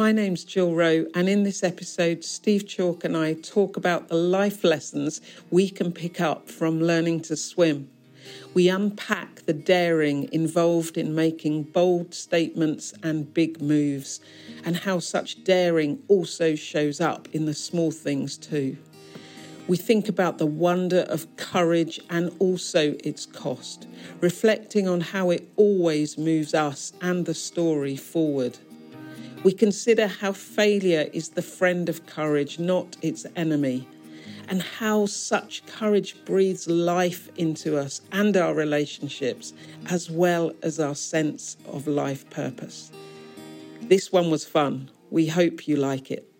My name's Jill Rowe, and in this episode, Steve Chalke and I talk about the life lessons we can pick up from learning to swim. We unpack the daring involved in making bold statements and big moves, and how such daring also shows up in the small things too. We think about the wonder of courage and also its cost, reflecting on how it always moves us and the story forward. We consider how failure is the friend of courage, not its enemy, and how such courage breathes life into us and our relationships, as well as our sense of life purpose. This one was fun. We hope you like it.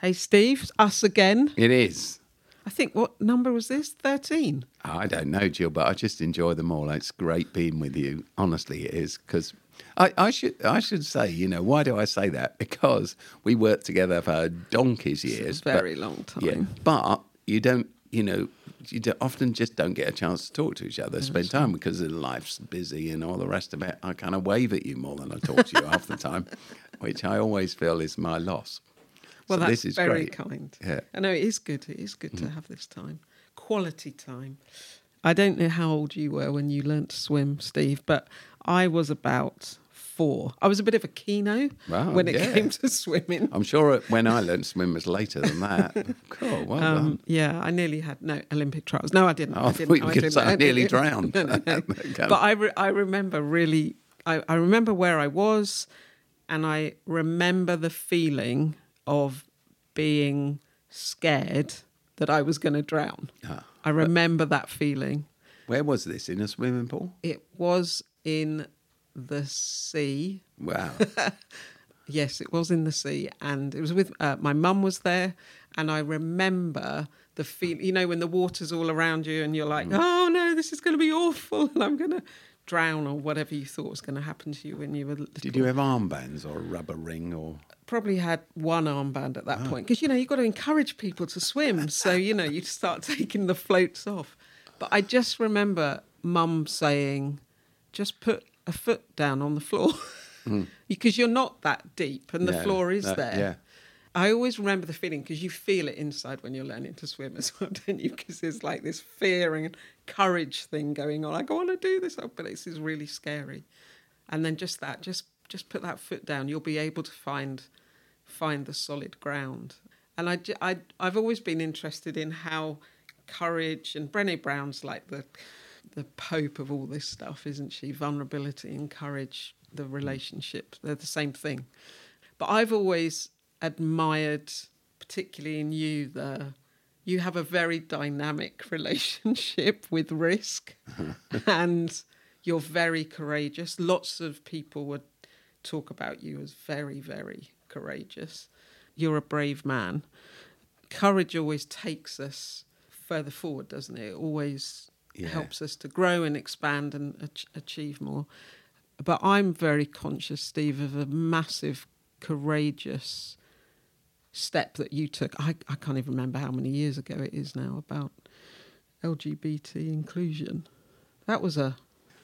Hey, Steve, us again. It is. I think what number was this? 13. I don't know, Jill, but I just enjoy them all. It's great being with you. Honestly, it is because I, I, should I should say, you know, why do I say that? Because we worked together for donkey's years, It's a very but, long time. Yeah, but you don't, you know, you often just don't get a chance to talk to each other, spend time because life's busy and all the rest of it. I kind of wave at you more than I talk to you half the time, which I always feel is my loss. Well, so that's this is very great. kind. Yeah. I know it is good. It is good mm. to have this time, quality time. I don't know how old you were when you learnt to swim, Steve, but I was about four. I was a bit of a kino wow, when it yeah. came to swimming. I'm sure when I learned swim was later than that. cool, well um, done. Yeah, I nearly had no Olympic trials. No, I didn't. Oh, I, didn't. I, didn't. I, nearly drowned. no, no, no. but I, re- I remember really, I, I remember where I was, and I remember the feeling of being scared that I was going to drown. Ah, I remember that feeling. Where was this? In a swimming pool? It was in the sea. Wow. yes, it was in the sea, and it was with uh, my mum was there, and I remember the feel. You know, when the water's all around you, and you're like, mm. "Oh no, this is going to be awful," and I'm going to drown or whatever you thought was going to happen to you when you were little. Did you have armbands or a rubber ring or? Probably had one armband at that oh. point because you know you've got to encourage people to swim, so you know you start taking the floats off. But I just remember mum saying, "Just put a foot down on the floor." mm. because you're not that deep and the floor is there. Yeah. I always remember the feeling because you feel it inside when you're learning to swim as well, don't you? Because there's like this fear and courage thing going on. Like, I want to do this, oh, but this is really scary. And then just that, just just put that foot down. You'll be able to find find the solid ground. And I, I I've always been interested in how courage and Brené Brown's like the the pope of all this stuff, isn't she? Vulnerability and courage, the mm. relationship, they're the same thing. But I've always admired, particularly in you, the you have a very dynamic relationship with risk and you're very courageous. Lots of people would talk about you as very, very courageous. You're a brave man. Courage always takes us further forward, doesn't it? It always yeah. helps us to grow and expand and achieve more. But I'm very conscious, Steve, of a massive, courageous step that you took. I, I can't even remember how many years ago it is now about LGBT inclusion. That was a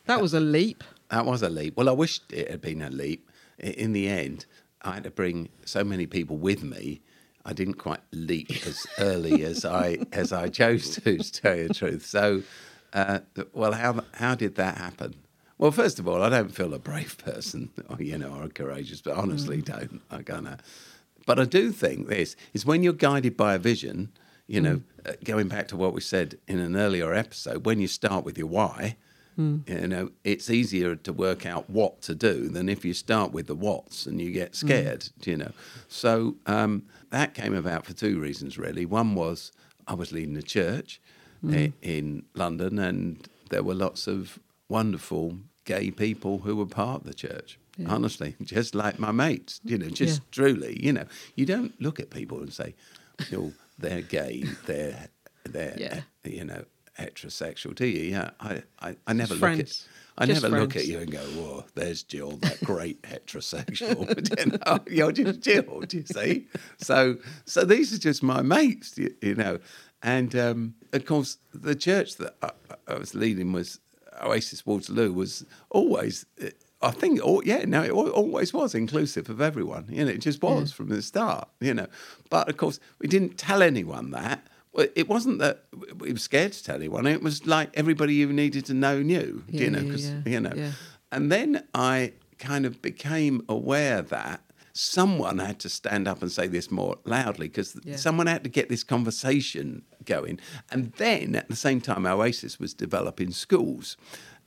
that was a leap. That was a leap. Well, I wish it had been a leap. In the end, I had to bring so many people with me. I didn't quite leap as early as I as I chose to, to tell you the truth. So, uh, well, how how did that happen? Well, first of all, I don't feel a brave person, or, you know, or courageous, but honestly, mm. don't. I gonna but I do think this is when you're guided by a vision, you know, mm. uh, going back to what we said in an earlier episode, when you start with your why, mm. you know, it's easier to work out what to do than if you start with the what's and you get mm. scared, mm. you know. So um, that came about for two reasons, really. One was I was leading a church mm. in, London and there were lots of wonderful gay people who were part of the church. Yeah. Honestly, just like my mates, you know, just yeah. truly, you know, you don't look at people and say, know, they're gay, they're they're yeah. you know heterosexual, do you? Yeah, I I, I never look at I just never friends. look at you and go, "Whoa, there's Jill, that great heterosexual." you know, you're just Jill. Do you see? So, so these are just my mates, you, you know, and um, of course, the church that I, I was leading was Oasis Waterloo was always I think, yeah, no, it always was inclusive of everyone. You know, it just was from the start. You know, but of course, we didn't tell anyone that. It wasn't that we were scared to tell anyone. It was like everybody you needed to know knew. Yeah, you know, yeah, because yeah, you know. yeah. And then I kind of became aware that someone had to stand up and say this more loudly because Yeah. someone had to get this conversation going. And then at the same time, Oasis was developing schools.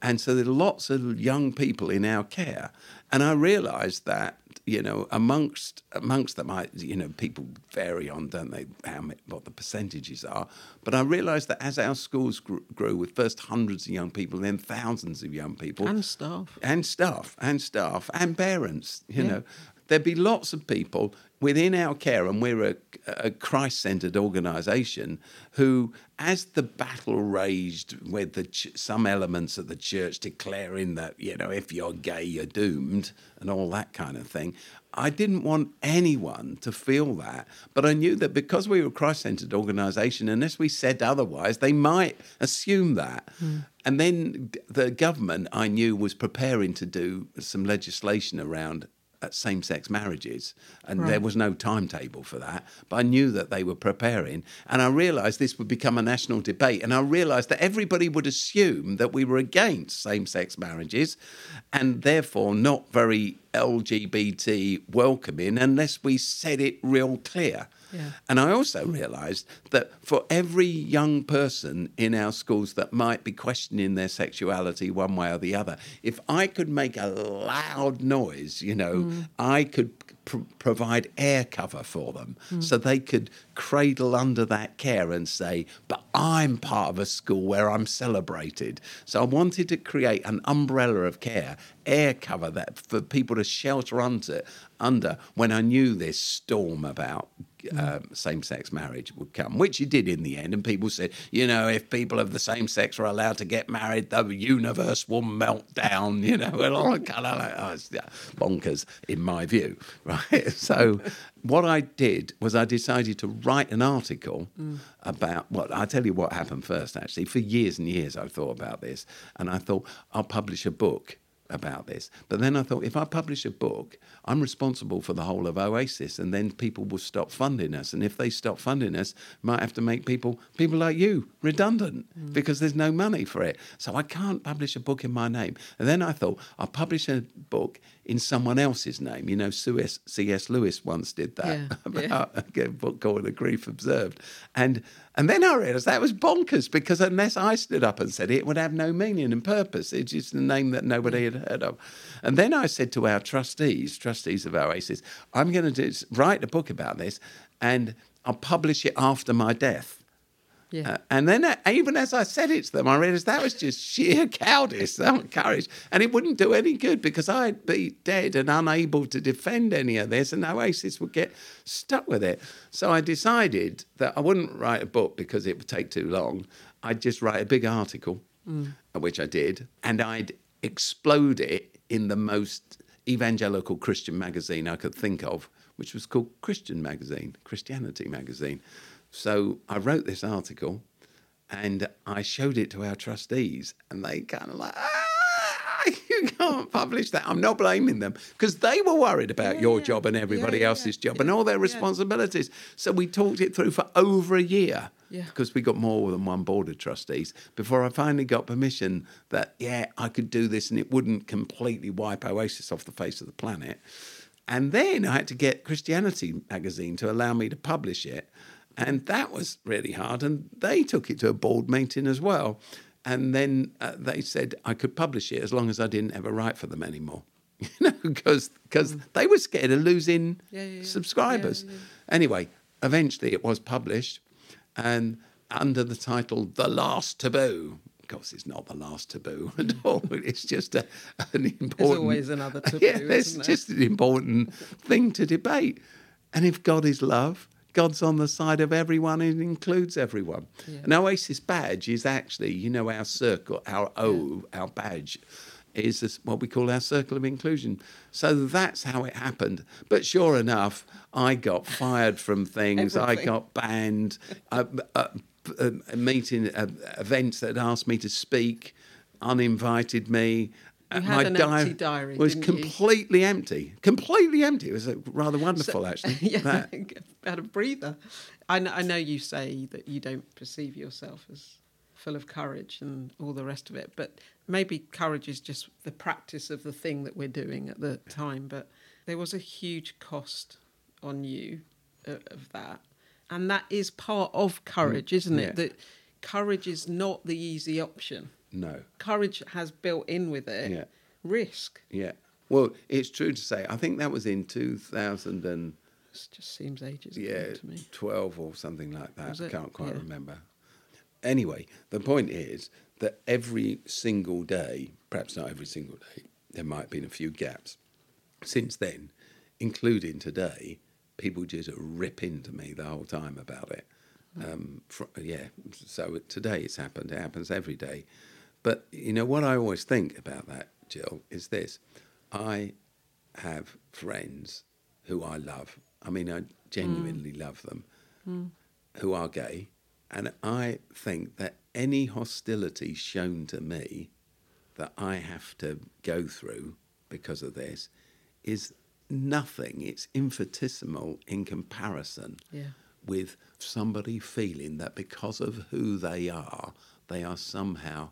And so there are lots of young people in our care. And I realized that, you know, amongst amongst them, I, you know, people vary on, don't they, how what the percentages are. But I realized that as our schools grew, grew with first hundreds of young people, then thousands of young people, And staff. and staff and staff and parents you Yeah. know there'd be lots of people within our care and we're a, a christ-centered organization who as the battle raged with the ch- some elements of the church declaring that you know if you're gay you're doomed and all that kind of thing i didn't want anyone to feel that. But i knew that because we were a christ-centered organization unless we said otherwise they might assume that. Hmm. And then the government I knew was preparing to do some legislation around same sex marriages. And there was no timetable for that. But I knew that they were preparing. And I realized this would become a national debate. And I realized that everybody would assume that we were against same sex marriages and therefore not very LGBT welcoming unless we said it real clear. Yeah. And I also realised that for every young person in our schools that might be questioning their sexuality one way or the other, if I could make a loud noise, you know, mm. I could pr- provide air cover for them mm. so they could cradle under that care and say, But I'm part of a school where I'm celebrated. So I wanted to create an umbrella of care, air cover that for people to shelter under, under when I knew this storm about um, same sex marriage would come, which it did in the end. And people said, you know, if people of the same sex are allowed to get married, the universe will melt down, you know, and all kind of like, oh, it's bonkers in my view, right? So, what I did was I decided to write an article about what I'll tell you what happened first, actually. For years and years, I've thought about this, and I thought I'll publish a book about this. But then I thought, if I publish a book, I'm responsible for the whole of Oasis, and then people will stop funding us. And if they stop funding us, might have to make people, people like you, redundant mm. because there's no money for it. So I can't publish a book in my name. And then I thought, I'll publish a book in someone else's name. You know, C.S. C.S. Lewis once did that Yeah, yeah. about a book called The Grief Observed. And and then I realised that was bonkers because unless I stood up and said it, it would have no meaning and purpose. It's just a name that nobody had heard of. And then I said to our trustees, trustees of Oasis, I'm going to do, write a book about this and I'll publish it after my death. Yeah. Uh, and then, uh, even as I said it to them, I realised that was just sheer cowardice, not courage. And it wouldn't do any good because I'd be dead and unable to defend any of this, and Oasis would get stuck with it. So I decided that I wouldn't write a book because it would take too long. I'd just write a big article, uh, which I did, and I'd explode it in the most evangelical Christian magazine I could think of, which was called Christian Magazine, Christianity Magazine. So I wrote this article and I showed it to our trustees, and they kind of like, ah, you can't publish that. I'm not blaming them because they were worried about Yeah, your yeah. job and everybody Yeah, else's job and all their responsibilities. So we talked it through for over a year Yeah. because we got more than one board of trustees before I finally got permission that, yeah, I could do this and it wouldn't completely wipe Oasis off the face of the planet. And then I had to get Christianity magazine to allow me to publish it. And that was really hard. And they took it to a board meeting as well. And then uh, they said I could publish it as long as I didn't ever write for them anymore. You know, because because they were scared of losing Yeah, yeah, yeah. subscribers. Anyway, eventually it was published, and under the title "The Last Taboo." Of course, it's not the last taboo at all. It's just a, an important. There's always another taboo. yeah, it's just an important thing to debate. And if God is love, God's on the side of everyone and includes everyone. Yeah. An Oasis badge is actually, you know, our circle, our O, our badge is this, what we call our circle of inclusion. So that's how it happened. But sure enough, I got fired from things. I got banned. Uh, uh, uh, meeting uh, events that asked me to speak, uninvited me. You Uh, an di- empty diary, was didn't you? completely empty. Completely empty. It was uh, rather wonderful, actually. yeah, That- had a breather. I know, I know you say that you don't perceive yourself as full of courage and all the rest of it, but maybe courage is just the practice of the thing that we're doing at the time. But there was a huge cost on you of, of that, and that is part of courage, isn't it? Mm. yeah. That courage is not the easy option. No. Courage has built in with it Yeah. risk. Yeah. Well, it's true to say. I think that was in 2000 and It just seems ages ago yeah, to me. 12 or something like that. I can't quite Yeah. remember. Anyway, the point is that every single day, perhaps not every single day, there might have been a few gaps. Since then, including today, people just rip into me the whole time about it. Um, fr- yeah, so today it's happened. It happens every day. But you know what I always think about that, Jill, is this: I have friends who I love. I mean, I genuinely mm. love them, mm. who are gay, and I think that any hostility shown to me that I have to go through because of this is nothing. It's infinitesimal in comparison Yeah. with somebody feeling that because of who they are, they are somehow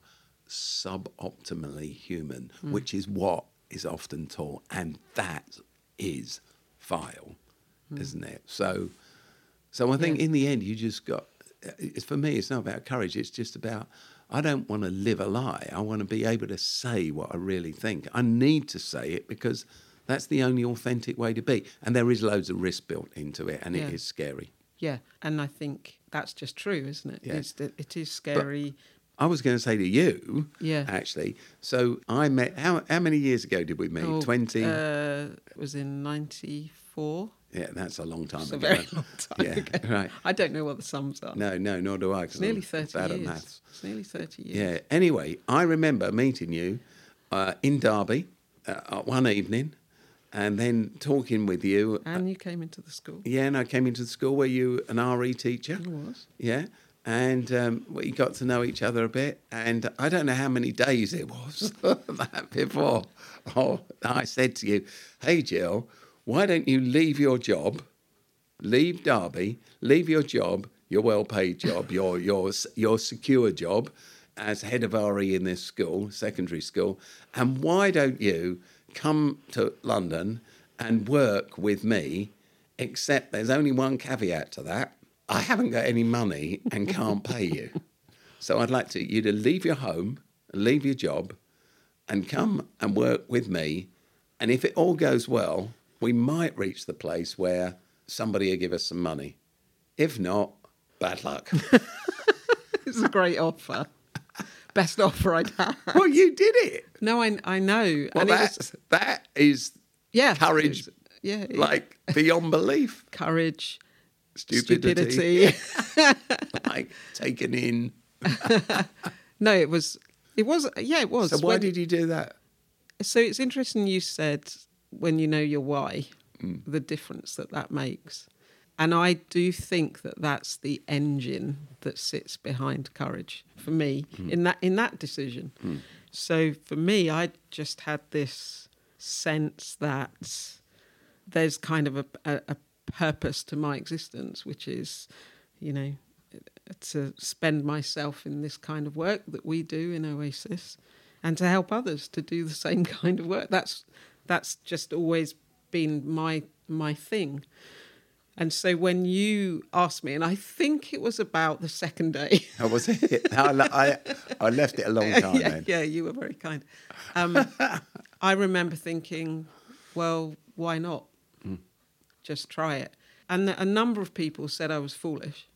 suboptimally human, which is what is often taught, and that is vile, isn't it? So, so I think Yeah. in the end, you just got. It's for me. It's not about courage. It's just about. I don't want to live a lie. I want to be able to say what I really think. I need to say it because that's the only authentic way to be. And there is loads of risk built into it, and Yeah. it is scary. Yeah, and I think that's just true, isn't it? Yeah. It's it is scary. I was going to say to you, Yeah. actually. So I met. How, how many years ago did we meet? Oh, Twenty. Uh, it was in '94. yeah, that's a long time It's a very long time yeah, ago. right. I don't know what the sums are. No, no, nor do I. it's nearly 30 bad at maths. It's nearly 30 years. Yeah. Anyway, I remember meeting you uh, in Derby uh, one evening, and then talking with you. And you came into the school. Yeah, and I came into the school where you an RE teacher. I was. Yeah. And um, we got to know each other a bit. And I don't know how many days it was that before. Oh, I said to you, hey, Jill, why don't you leave your job, leave Derby, leave your job, your well paid job, your, your, your secure job as head of RE in this school, secondary school, and why don't you come to London and work with me? Except there's only one caveat to that. I haven't got any money and can't pay you. So I'd like to, you to leave your home, leave your job, and come and work with me. And if it all goes well, we might reach the place where somebody will give us some money. If not, bad luck. It's a great offer. Best offer I'd had. well, you did it. No, I, I know. Well, and it that's, was, that is yeah, courage, yeah, like beyond belief. courage, Stupidity, stupidity. like taken in. no, it was. It was. Yeah, it was. So why When- did you do that? So it's interesting you said when you know your why, Hmm. the difference that that makes. And I do think that that's the engine that sits behind courage for me Hmm. in that in that decision. So for me, I just had this sense that there's kind of a, a, a purpose to my existence, which is, you know, to spend myself in this kind of work that we do in Oasis, and to help others to do the same kind of work. That's that's just always been my my thing. And so when you asked me, and I think it was about the second day. How was it? I, I, I left it a long time yeah, then. yeah, you were very kind. Um, I remember thinking, well, why not? Just try it. And a number of people said I was foolish.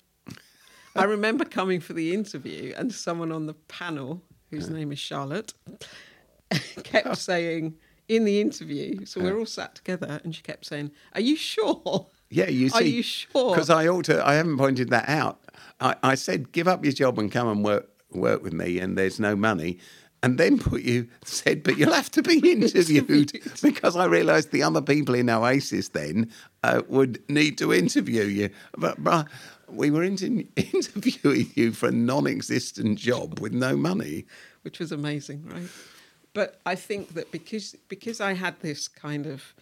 I remember coming for the interview, and someone on the panel, whose name is Charlotte, kept oh. saying in the interview, so we're oh. all sat together, and she kept saying, Are you sure? Yeah, you see. Are you sure? Because I ought to. I haven't pointed that out. I, I said, give up your job and come and work work with me, and there's no money. And then put you said, but you'll have to be interviewed because I realised the other people in Oasis then uh, would need to interview you. But, but we were inter- interviewing you for a non-existent job with no money. Which was amazing, right? but I think that because because I had this kind of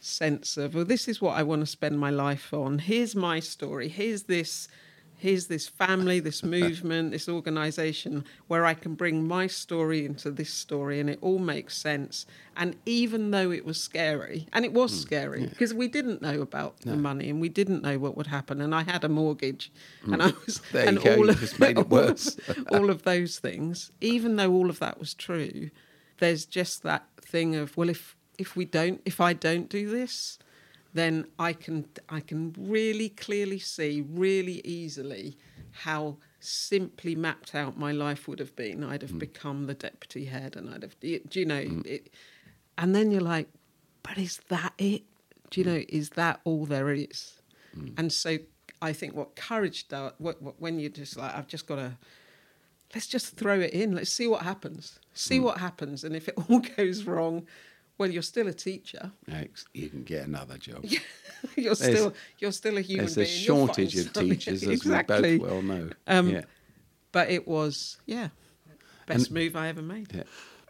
sense of well, this is what I want to spend my life on. Here's my story. Here's this. Here's this family, this movement, this organization where I can bring my story into this story and it all makes sense. And even though it was scary, and it was hmm, scary because we didn't know about the money and we didn't know what would happen. And I had a mortgage hmm. and I was, There and all of, just made it all worse. all of those things, even though all of that was true, there's just that thing of well, if if we don't, if I don't do this, then I can I can really clearly see really easily how simply mapped out my life would have been. I'd have mm. become the deputy head, and I'd have do you know, mm. it, and then you're like, but is that it? Do you mm. know, is that all there is? And so I think what courage does, what, what, when you're just like, I've just got to let's just throw it in. Let's see what happens. See what happens. And if it all goes wrong, well, you're still a teacher. Ex- You can get another job. you're There's- still you're still a human being. There's a shortage of something. teachers, as exactly. we both well know. Um, yeah. But it was yeah, best move I ever made. Yeah.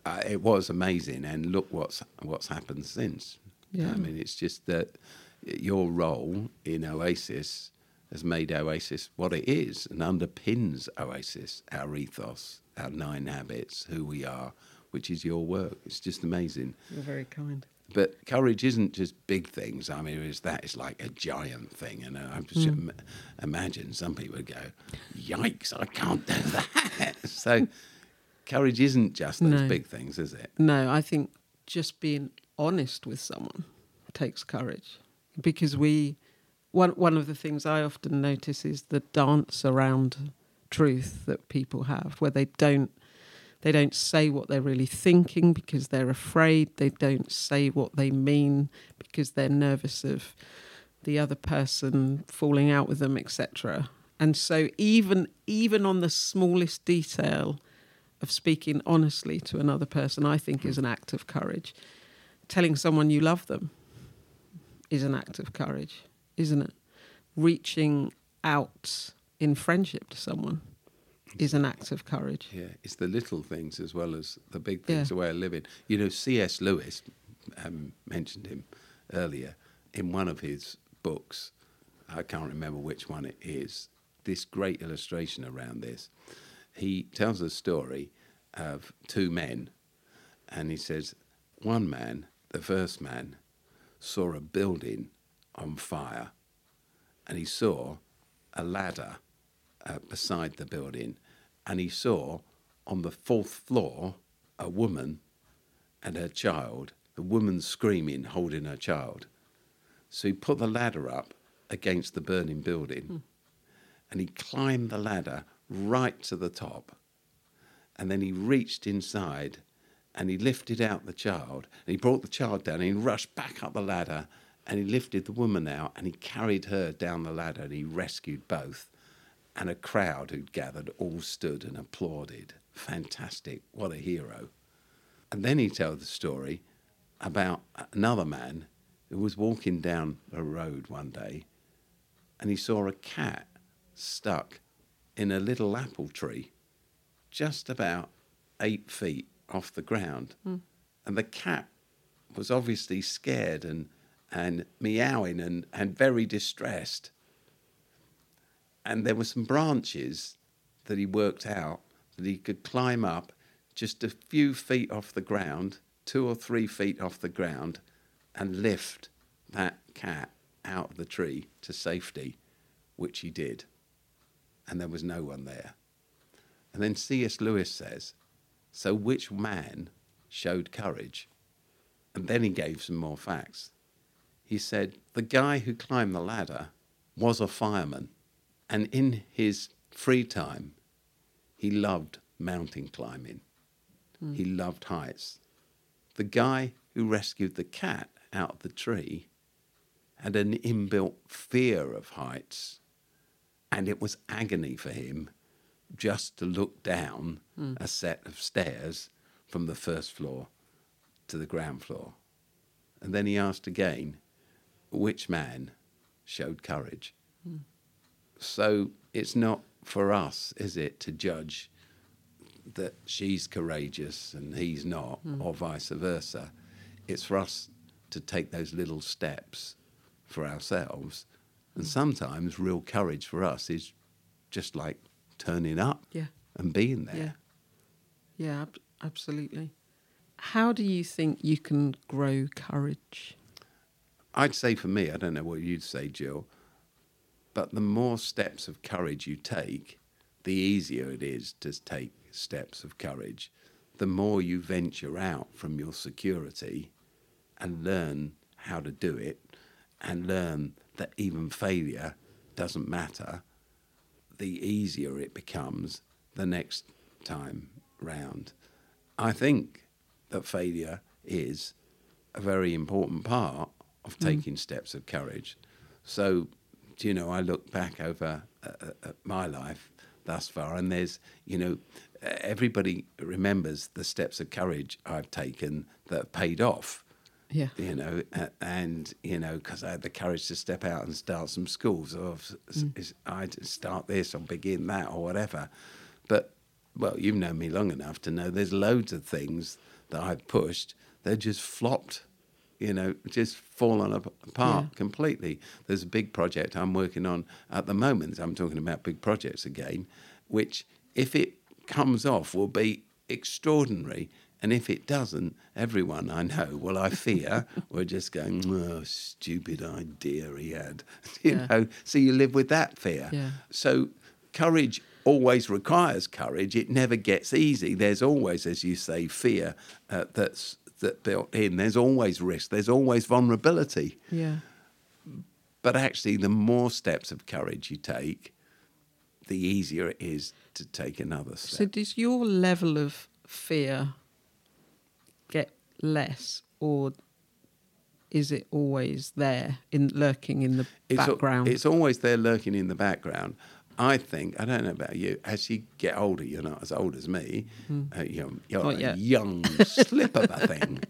Uh, it was amazing, and look what's what's happened since. Yeah. I mean, it's just that your role in Oasis has made Oasis what it is and underpins Oasis, our ethos, our nine habits, who we are, which is your work. It's just amazing. You're very kind. But courage isn't just big things. I mean, is that is like a giant thing, and I just hmm. im- imagine some people would go, "Yikes, I can't do that." so, courage isn't just those No. big things, is it? No, I think just being honest with someone takes courage because we one one of the things I often notice is the dance around truth that people have where they don't they don't say what they're really thinking because they're afraid they don't say what they mean because they're nervous of the other person falling out with them etc and so even even on the smallest detail of speaking honestly to another person, I think is an act of courage. Telling someone you love them is an act of courage, isn't it? Reaching out in friendship to someone is an act of courage. Yeah, it's the little things as well as the big things, Yeah. the way of living. You know, C.S. Lewis um, mentioned him earlier in one of his books. I can't remember which one it is. This great illustration around this. He tells a story of two men, and he says, one man, the first man, saw a building on fire, and he saw a ladder uh, beside the building, and he saw on the fourth floor a woman and her child, the woman screaming, holding her child. So he put the ladder up against the burning building, and he climbed the ladder right to the top. And then he reached inside and he lifted out the child. And he brought the child down and he rushed back up the ladder and he lifted the woman out and he carried her down the ladder and he rescued both. And a crowd who'd gathered all stood and applauded. Fantastic. What a hero. And then he tells the story about another man who was walking down a road one day and he saw a cat stuck in a little apple tree just about eight feet off the ground. Hmm. And the cat was obviously scared and, and meowing and, and very distressed. And there were some branches that he worked out that he could climb up just a few feet off the ground, two or three feet off the ground, and lift that cat out of the tree to safety, which he did. And there was no one there. And then C.S. Lewis says, So which man showed courage? And then he gave some more facts. He said, The guy who climbed the ladder was a fireman. And in his free time, he loved mountain climbing. Hmm. He loved heights. The guy who rescued the cat out of the tree had an inbuilt fear of heights, and it was agony for him just to look down hmm. a set of stairs from the first floor to the ground floor. And then he asked again, which man showed courage? Hmm. So it's not for us, is it, to judge that she's courageous and he's not, hmm. or vice versa. It's for us to take those little steps for ourselves. And hmm. sometimes real courage for us is just like turning up Yeah. and being there. Yeah. Yeah, ab- absolutely. How do you think you can grow courage? I'd say for me, I don't know what you'd say, Jill, but the more steps of courage you take, the easier it is to take steps of courage. The more you venture out from your security and learn how to do it and learn that even failure doesn't matter, the easier it becomes the next time round. I think that failure is a very important part of mm. taking steps of courage. So, do you know, I look back over uh, uh, my life thus far, and there's, you know, uh, everybody remembers the steps of courage I've taken that have paid off Yeah. you know, and you know, because I had the courage to step out and start some schools, or is- I'd start this or begin that or whatever. But well, you've known me long enough to know there's loads of things that I've pushed that just flopped, you know, just fallen apart Yeah. completely. There's a big project I'm working on at the moment. I'm talking about big projects again, which if it comes off will be extraordinary. And if it doesn't, everyone I know, well, I fear, we're just going, oh, stupid idea he had. you Yeah. know, so you live with that fear. Yeah. So courage always requires courage. It never gets easy. There's always, as you say, fear uh, that's that built in. There's always risk. There's always vulnerability. Yeah. But actually, the more steps of courage you take, the easier it is to take another step. So does your level of fear get less or is it always there in lurking in the it's, al- background? it's always there lurking in the background. I think, I don't know about you, as you get older, you're not as old as me. Uh, you're you're Not a yet. young slip of a thing.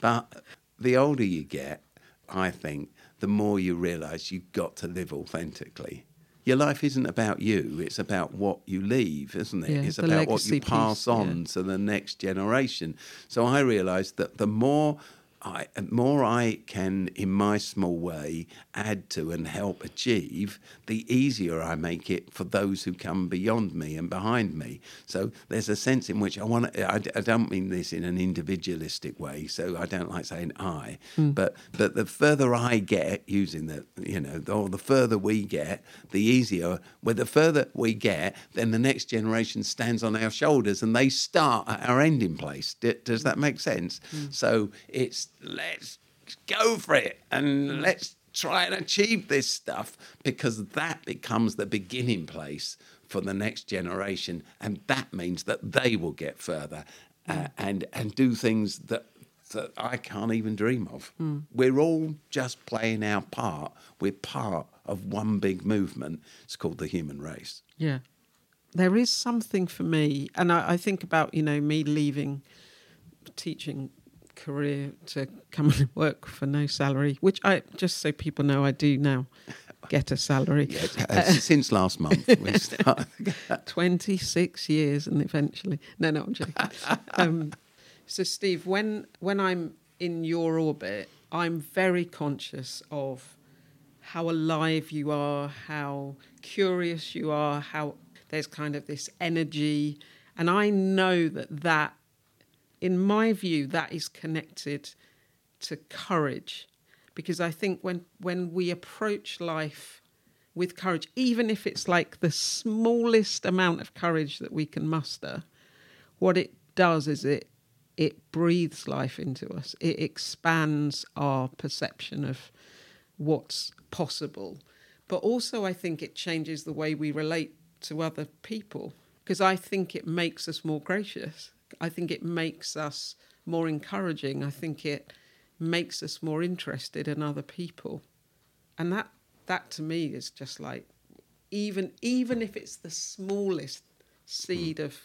But the older you get, I think, the more you realise you've got to live authentically. Your life isn't about you, it's about what you leave, isn't it? Yeah, it's about what you pass piece, yeah. on to the next generation. So I realised that the more I, more I can, in my small way, add to and help achieve, the easier I make it for those who come beyond me and behind me. So there's a sense in which I want to, I, I don't mean this in an individualistic way, so I don't like saying I, hmm. but, but the further I get using the, you know, or the further we get, the easier, well, the further we get, then the next generation stands on our shoulders and they start at our ending place. D- does that make sense? Hmm. So it's let's go for it and let's try and achieve this stuff because that becomes the beginning place for the next generation and that means that they will get further uh, and and do things that that I can't even dream of. We're all just playing our part. We're part of one big movement. It's called the human race. Yeah. There is something for me, and I, I think about, you know, me leaving teaching career to come and work for no salary, which I, just so people know, I do now get a salary. Uh, since last month, we started. 26 years and eventually no no i'm joking um, so steve when when i'm in your orbit i'm very conscious of how alive you are how curious you are how there's kind of this energy and i know that that in my view that is connected to courage because i think when when we approach life with courage, even if it's like the smallest amount of courage that we can muster, what it does is it it breathes life into us. It expands our perception of what's possible. But also I think it changes the way we relate to other people. Because I think it makes us more gracious. I think it makes us more encouraging. I think it makes us more interested in other people. And that that to me is just like even even if it's the smallest seed hmm. of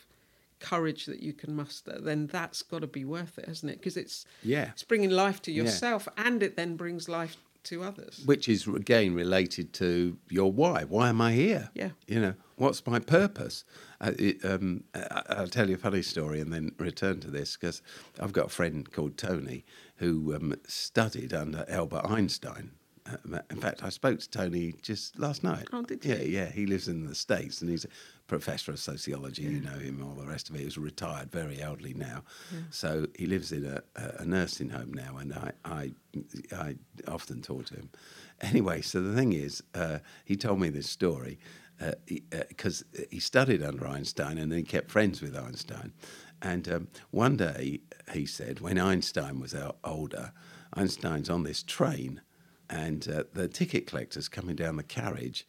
courage that you can muster then that's got to be worth it hasn't it because it's Yeah. it's bringing life to Yeah. yourself and it then brings life to others. Which is again related to your why. Why am I here? Yeah. You know, what's my purpose? Uh, it, um, I'll tell you a funny story and then return to this because I've got a friend called Tony who um, studied under Albert Einstein. Uh, in fact, I spoke to Tony just last night. Oh, did Yeah, you? yeah. He lives in the States and he's a professor of sociology. You know him, all the rest of it. He's retired, very elderly now. So he lives in a, a nursing home now, and I, I, I often talk to him. Anyway, so the thing is, uh, he told me this story because he studied under Einstein and he kept friends with Einstein. And um, one day he said, when Einstein was older, Einstein's on this train and uh, the ticket collector's coming down the carriage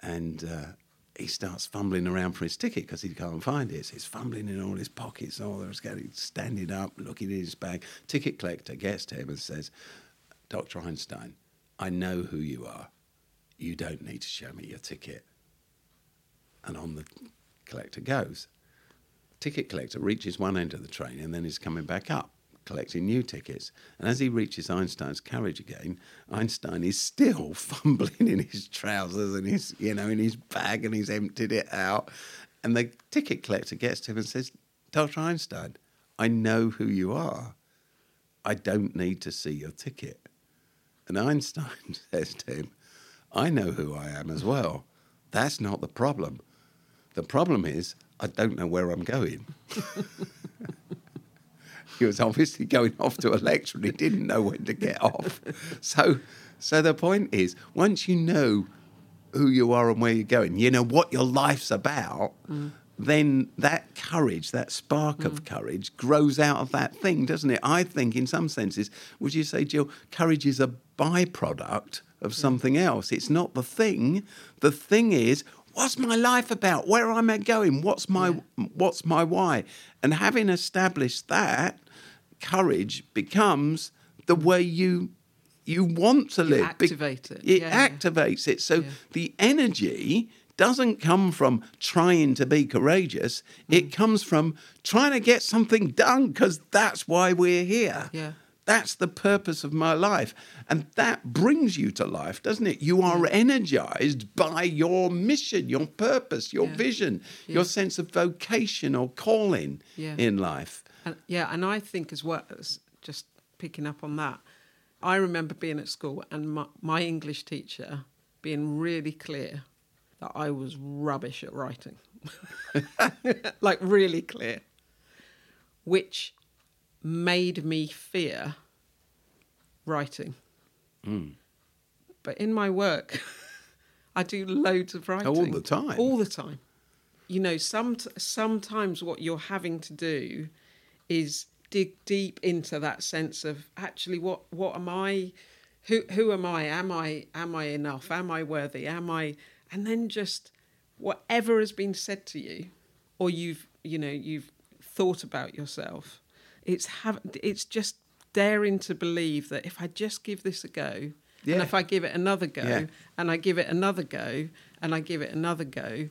and uh, he starts fumbling around for his ticket because he can't find it. So he's fumbling in all his pockets, all there's getting standing up, looking in his bag. Ticket collector gets to him and says, Dr. Einstein, I know who you are. You don't need to show me your ticket. And on the collector goes. Ticket collector reaches one end of the train and then is coming back up, collecting new tickets. And as he reaches Einstein's carriage again, Einstein is still fumbling in his trousers and his, you know, in his bag and he's emptied it out. And the ticket collector gets to him and says, Dr. Einstein, I know who you are. I don't need to see your ticket. And Einstein says to him, I know who I am as well. That's not the problem. The problem is, I don't know where I'm going. he was obviously going off to a lecture and he didn't know when to get off. So, so the point is, once you know who you are and where you're going, you know what your life's about, mm. then that courage, that spark of mm. courage, grows out of that thing, doesn't it? I think, in some senses, would you say, Jill, courage is a byproduct of mm. something else? It's not the thing. The thing is, what's my life about? Where am I going? What's my what's my why? And having established that, courage becomes the way you you want to live. Be- activate it. It Yeah, yeah. activates it. So Yeah. the energy doesn't come from trying to be courageous. Mm. It comes from trying to get something done because that's why we're here. Yeah. That's the purpose of my life. And that brings you to life, doesn't it? You are energized by your mission, your purpose, your Yeah. vision, Yeah. your sense of vocation or calling Yeah. in life. And, yeah, and I think as well as just picking up on that, I remember being at school and my, my English teacher being really clear that I was rubbish at writing, like really clear, which made me fear writing. Hmm. But in my work, I do loads of writing All the time. All the time. You know, some sometimes what you're having to do is dig deep into that sense of actually what what am I who who am I? Am I am I enough? Am I worthy? Am I and then just whatever has been said to you or you've you know you've thought about yourself it's have it's just daring to believe that if I just give this a go Yeah. and if I give it another go Yeah. and I give it another go and I give it another go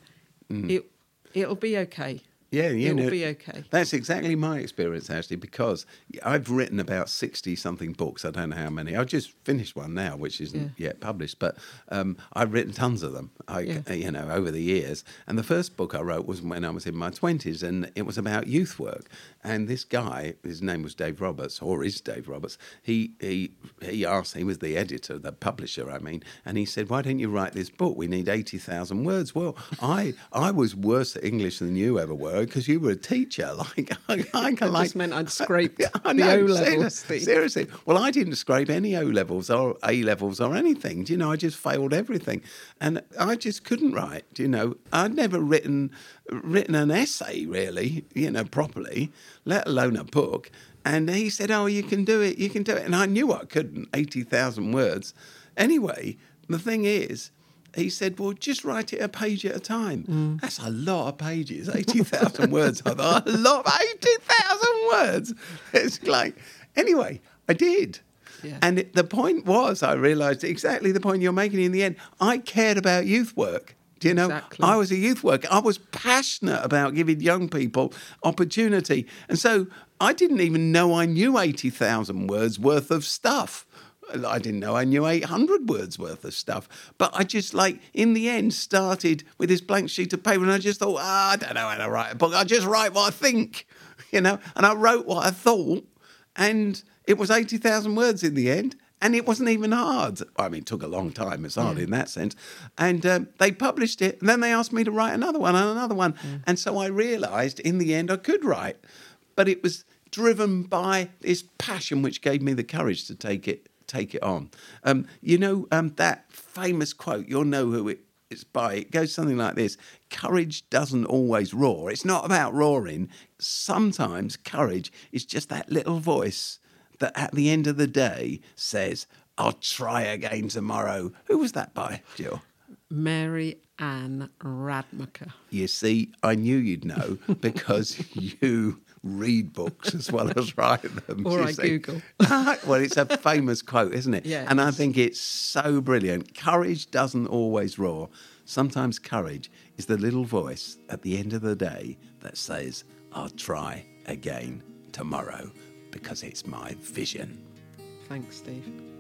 mm. it it'll be okay Yeah, you It will know, be okay. That's exactly my experience, actually, because I've written about 60 something books. I don't know how many. I've just finished one now, which isn't Yeah. yet published, but um, I've written tons of them, I, Yeah. you know, over the years. And the first book I wrote was when I was in my 20s, and it was about youth work. And this guy, his name was Dave Roberts, or is Dave Roberts, he, he, he asked, he was the editor, the publisher, I mean, and he said, Why don't you write this book? We need 80,000 words. Well, I, I was worse at English than you ever were because you were a teacher. Like, I, I can like. just meant I'd scraped I the know, O-levels ser- Seriously. Well, I didn't scrape any O levels or A levels or anything. Do you know, I just failed everything. And I just couldn't write. do You know, I'd never written written an essay really, you know, properly, let alone a book. And he said, Oh, you can do it, you can do it. And I knew I couldn't, 80,000 words. Anyway, the thing is, he said, Well, just write it a page at a time. Mm. That's a lot of pages, 80,000 words. I thought, a lot of 80,000 words. It's like, anyway, I did. Yeah. And it, the point was, I realised exactly the point you're making in the end. I cared about youth work. Do you know? Exactly. I was a youth worker. I was passionate about giving young people opportunity. And so I didn't even know I knew 80,000 words worth of stuff. I didn't know I knew 800 words worth of stuff. But I just like, in the end, started with this blank sheet of paper and I just thought, ah, I don't know how to write a book. I just write what I think, you know? And I wrote what I thought and it was 80,000 words in the end. And it wasn't even hard. I mean, it took a long time. It's hard in that sense. And um, they published it. And then they asked me to write another one and another one. And so I realised in the end I could write. But it was driven by this passion which gave me the courage to take it take it on. Um, you know um, that famous quote. You'll know who it is by. It goes something like this: "Courage doesn't always roar. It's not about roaring. Sometimes courage is just that little voice that, at the end of the day, says." I'll try again tomorrow. Who was that by, Jill? Mary Anne Radmacher. You see, I knew you'd know because you read books as well as write them. Or I see. Google. well, it's a famous quote, isn't it? Yeah, and I think it's so brilliant. Courage doesn't always roar. Sometimes courage is the little voice at the end of the day that says, I'll try again tomorrow because it's my vision. Thanks, Steve.